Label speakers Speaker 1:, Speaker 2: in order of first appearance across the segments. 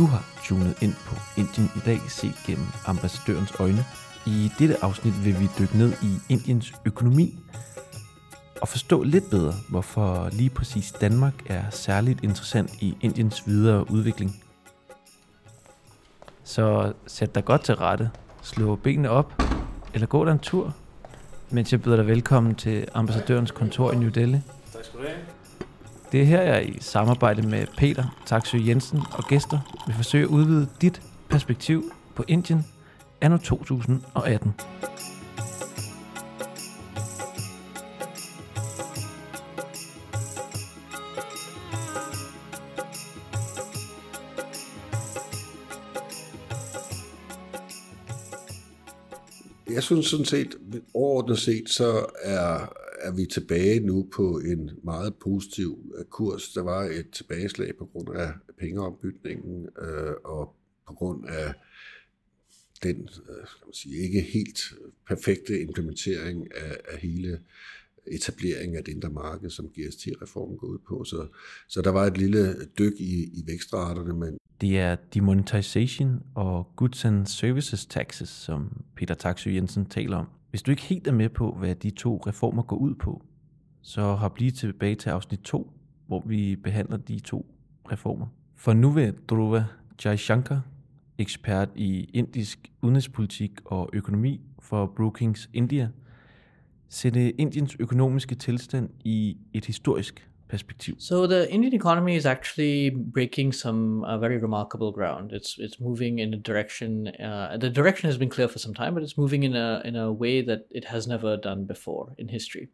Speaker 1: Du har tunet ind på Indien i dag, set gennem ambassadørens øjne. I dette afsnit vil vi dykke ned i Indiens økonomi og forstå lidt bedre, hvorfor lige præcis Danmark er særligt interessant i Indiens videre udvikling. Så sæt dig godt til rette, slå benene op, eller gå dig en tur, mens jeg byder dig velkommen til ambassadørens kontor i New Delhi.
Speaker 2: Tak skal du have.
Speaker 1: Det er her, jeg i samarbejde med Peter Taksø Jensen og gæster vil forsøge at udvide dit perspektiv på Indien anno 2018.
Speaker 3: Jeg synes sådan set, overordnet set, så er, er vi tilbage nu på en meget positiv øh, kurs. Der var et tilbageslag på grund af pengeombytningen øh, og på grund af den øh, skal man sige, ikke helt perfekte implementering af, af hele etableringen af det indre marked, som GST-reformen går ud på. Så, så der var et lille dyk i, i vækstraterne, men
Speaker 1: Det er demonetization og goods and services taxes, som Peter Taksø Jensen taler om. Hvis du ikke helt er med på, hvad de to reformer går ud på, så hop lige tilbage til afsnit 2, hvor vi behandler de to reformer. For nu vil Dhruva Jaishankar, ekspert i indisk udenrigspolitik og økonomi for Brookings India, sætte Indiens økonomiske tilstand i et historisk perspektiv.
Speaker 2: So the Indian economy is actually breaking some uh, very remarkable ground. It's it's moving in a direction. Uh, the direction has been clear for some time, but it's moving in a in a way that it has never done before in history.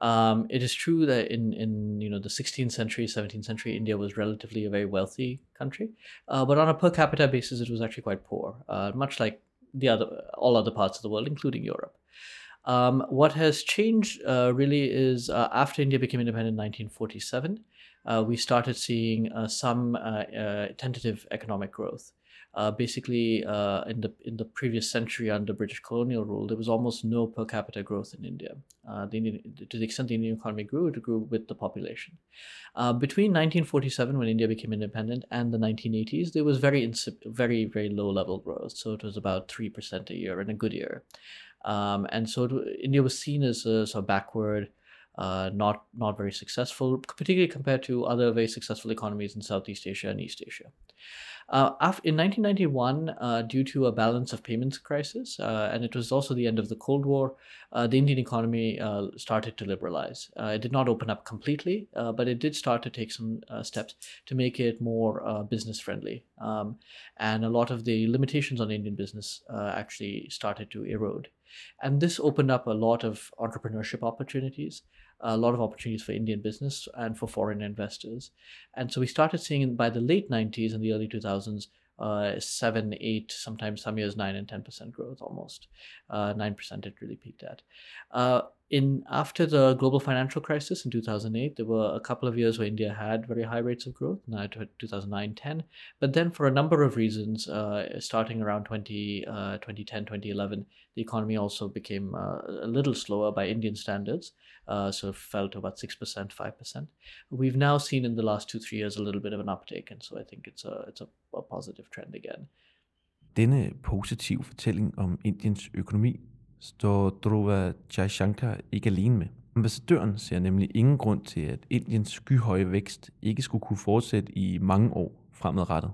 Speaker 2: Um, it is true that in in you know the 16th century, 17th century, India was relatively a very wealthy country, uh, but on a per capita basis, it was actually quite poor, uh, much like the other all other parts of the world, including Europe. Um, what has changed uh, really is uh, after India became independent in 1947, uh, we started seeing uh, some uh, tentative economic growth. Uh, basically, uh, in the in the previous century under British colonial rule, there was almost no per capita growth in India. Uh, the Indian, to the extent the Indian economy grew, it grew with the population. Uh, between 1947, when India became independent, and the 1980s, there was very insip- very very low level growth. So it was about three percent a year in a good year. Um, and so it, India was seen as a sort of backward, uh, not not very successful, particularly compared to other very successful economies in Southeast Asia and East Asia. Uh, in 1991, uh, due to a balance of payments crisis, uh, and it was also the end of the Cold War, uh, the Indian economy started to liberalize. It did not open up completely, but it did start to take some steps to make it more business friendly. Um, and a lot of the limitations on Indian business actually started to erode. And this opened up a lot of entrepreneurship opportunities, a lot of opportunities for Indian business and for foreign investors. And so we started seeing by the late 90s and the early 2000s, uh, seven, eight, sometimes some years nine and ten percent growth almost. Uh, Nine percent it really peaked at. Uh, in after the global financial crisis in 2008, there were a couple of years where India had very high rates of growth, now 2009, 10. But then for a number of reasons, uh, starting around 20, uh, 2010, 2011, the economy also became uh, a little slower by Indian standards, uh, so it fell to about 6%, 5%. We've now seen in the last two, three years a little bit of an uptake, and so I think it's a, it's a, a positive trend again.
Speaker 1: Denne positive fortælling om Indiens økonomi står Dhruva Jaishankar ikke alene med. Ambassadøren ser nemlig ingen grund til, at Indiens skyhøje vækst ikke skulle kunne fortsætte i mange år fremadrettet.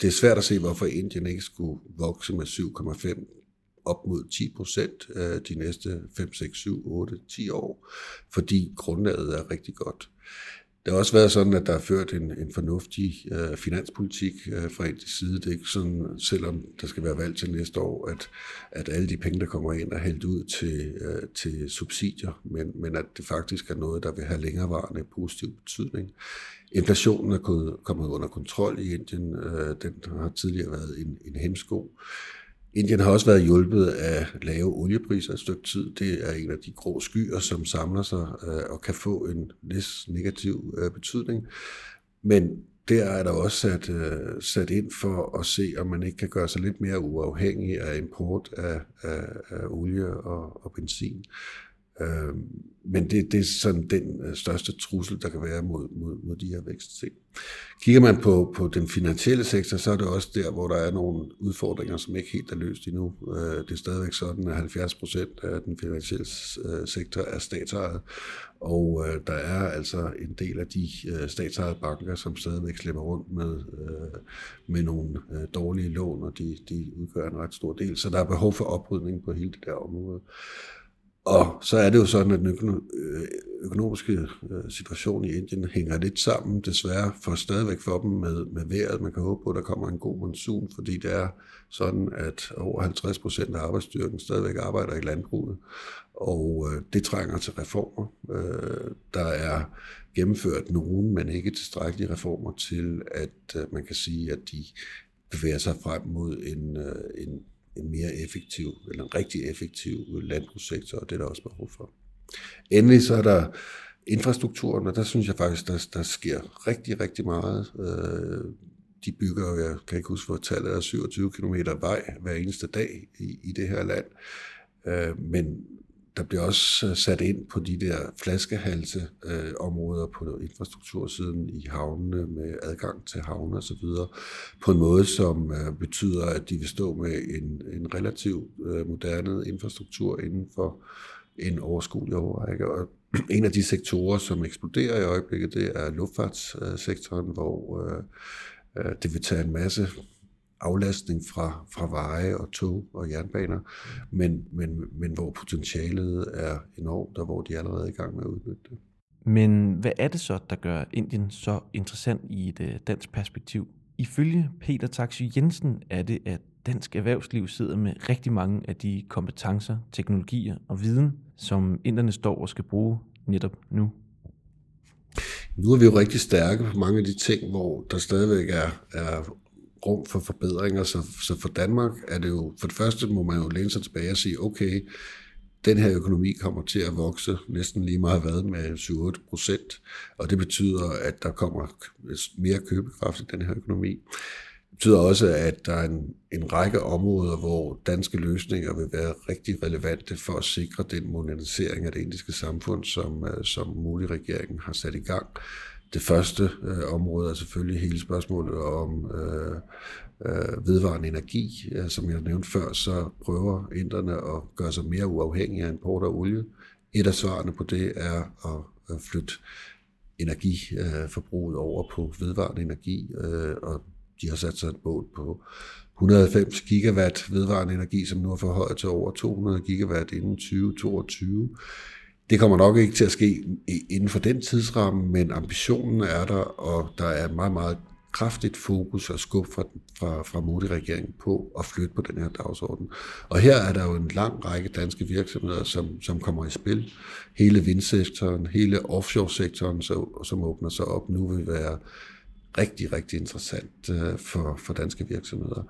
Speaker 3: det er svært at se, hvorfor Indien ikke skulle vokse med 7,5 op mod 10 procent øh, de næste 5, 6, 7, 8, 10 år, fordi grundlaget er rigtig godt. Det har også været sådan, at der er ført en, en fornuftig øh, finanspolitik øh, fra indisk side. Det er ikke sådan, selvom der skal være valg til næste år, at, at alle de penge, der kommer ind, er hældt ud til, øh, til subsidier, men, men at det faktisk er noget, der vil have længerevarende positiv betydning. Inflationen er kommet under kontrol i Indien. Øh, den har tidligere været en, en hemsko. Indien har også været hjulpet af lave oliepriser et stykke tid. Det er en af de grå skyer, som samler sig øh, og kan få en lidt negativ øh, betydning. Men der er der også sat, øh, sat ind for at se, om man ikke kan gøre sig lidt mere uafhængig af import af, af, af olie og, og benzin. Øh, men det, det er sådan den øh, største trussel, der kan være mod, mod, mod de her vækstting. Kigger man på, på den finansielle sektor, så er det også der, hvor der er nogle udfordringer, som ikke helt er løst endnu. Øh, det er stadigvæk sådan, at 70 procent af den finansielle øh, sektor er statsejet, og der er altså en del af de statsejede banker, som stadigvæk slipper rundt med, med nogle dårlige lån, og de, de udgør en ret stor del. Så der er behov for oprydning på hele det der område. Og så er det jo sådan, at den øh, økonomiske øh, situation i Indien hænger lidt sammen, desværre for stadigvæk for dem med, med vejret. Man kan håbe på, at der kommer en god monsun, fordi det er sådan, at over 50 procent af arbejdsstyrken stadigvæk arbejder i landbruget, og øh, det trænger til reformer. Øh, der er gennemført nogen, men ikke tilstrækkelige reformer til, at øh, man kan sige, at de bevæger sig frem mod en, øh, en en mere effektiv, eller en rigtig effektiv landbrugssektor, og det er der også behov for. Endelig så er der infrastrukturen, og der synes jeg faktisk, der, der sker rigtig, rigtig meget. Øh, de bygger, jeg kan ikke huske, hvor tallet er, 27 km vej hver eneste dag i, i det her land. Øh, men der bliver også øh, sat ind på de der flaskehalse øh, områder på infrastruktursiden i havnene med adgang til havne osv. på en måde, som øh, betyder, at de vil stå med en, en relativt øh, moderne infrastruktur inden for en overskuelig overrække. Og en af de sektorer, som eksploderer i øjeblikket, det er luftfartssektoren, hvor øh, øh det vil tage en masse aflastning fra, fra veje og tog og jernbaner, men, men, men hvor potentialet er enormt, og hvor de er allerede i gang med at udnytte det.
Speaker 1: Men hvad er det så, der gør Indien så interessant i et øh, dansk perspektiv? Ifølge Peter Taxi Jensen er det, at dansk erhvervsliv sidder med rigtig mange af de kompetencer, teknologier og viden, som inderne står og skal bruge netop nu.
Speaker 3: Nu er vi jo rigtig stærke på mange af de ting, hvor der stadigvæk er, er rum for forbedringer. Så, så for Danmark er det jo, for det første må man jo læne sig tilbage og sige, okay, den her økonomi kommer til at vokse næsten lige meget hvad med 7-8 procent, og det betyder, at der kommer mere købekraft i den her økonomi. Det betyder også, at der er en, en række områder, hvor danske løsninger vil være rigtig relevante for at sikre den modernisering af det indiske samfund, som, øh, som mulig regeringen har sat i gang. Det første øh, område er selvfølgelig hele spørgsmålet om øh, øh, vedvarende energi. Øh, som jeg nævnte før, så prøver inderne at gøre sig mere uafhængige af import af olie. Et af svarene på det er at flytte energiforbruget øh, over på vedvarende energi, øh, og de har sat sig et mål på 190 gigawatt vedvarende energi, som nu er forhøjet til over 200 gigawatt inden 2022. Det kommer nok ikke til at ske inden for den tidsramme, men ambitionen er der, og der er meget, meget kraftigt fokus og skub fra, fra, fra Modi-regeringen på at flytte på den her dagsorden. Og her er der jo en lang række danske virksomheder, som, som kommer i spil. Hele vindsektoren, hele offshore-sektoren, så, som åbner sig op nu, vil være rigtig, rigtig interessant øh, for, for danske virksomheder.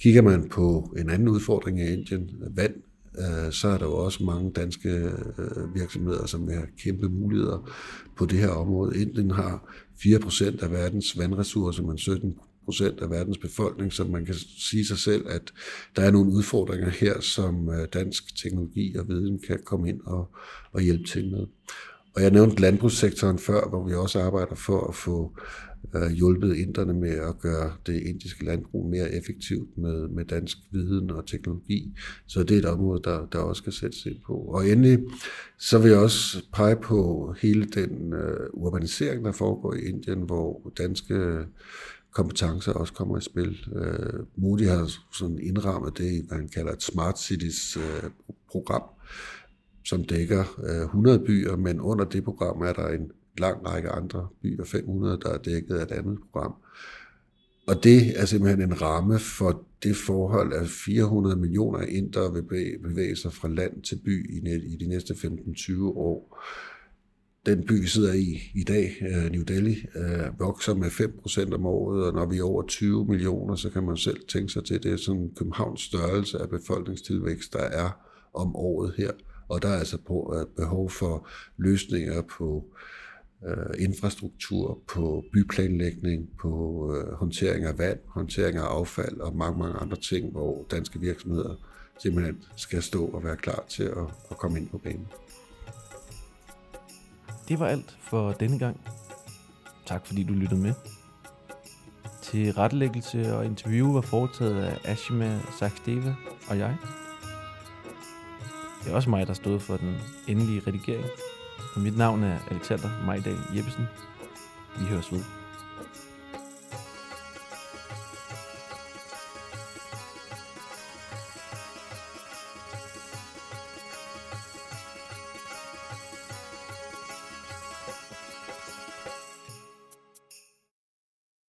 Speaker 3: Kigger man på en anden udfordring i Indien, vand, Øh, så er der jo også mange danske øh, virksomheder, som vil have kæmpe muligheder på det her område. Indien har 4% af verdens vandressourcer, men 17 procent af verdens befolkning, så man kan sige sig selv, at der er nogle udfordringer her, som øh, dansk teknologi og viden kan komme ind og, og hjælpe til med. Og jeg nævnte landbrugssektoren før, hvor vi også arbejder for at få øh, hjulpet inderne med at gøre det indiske landbrug mere effektivt med, med dansk viden og teknologi. Så det er et område, der, der også skal sættes ind på. Og endelig, så vil jeg også pege på hele den øh, urbanisering, der foregår i Indien, hvor danske kompetencer også kommer i spil. Øh, Modi har sådan indrammet det, hvad han kalder et Smart Cities øh, program, som dækker øh, 100 byer, men under det program er der en lang række andre byer, 500, der er dækket af et andet program. Og det er simpelthen en ramme for det forhold, at 400 millioner indere vil bevæge sig fra land til by i de næste 15-20 år. Den by, vi sidder i i dag, øh, New Delhi, øh, vokser med 5% om året, og når vi er over 20 millioner, så kan man selv tænke sig til, det er sådan Københavns størrelse af befolkningstilvækst, der er om året her. Og der er altså øh, behov for løsninger på øh, øh, infrastruktur, på byplanlægning, på øh, håndtering af vand, håndtering af affald og mange, mange andre ting, hvor danske virksomheder simpelthen skal stå og være klar til at, at komme ind på banen.
Speaker 1: Det var alt for denne gang. Tak fordi du lyttede med. Til rettelæggelse og interview var foretaget af Ashima Saksdeva og jeg. Det er også mig, der stod for den endelige redigering. Og mit navn er Alexander Majdal Jeppesen. Vi høres ved.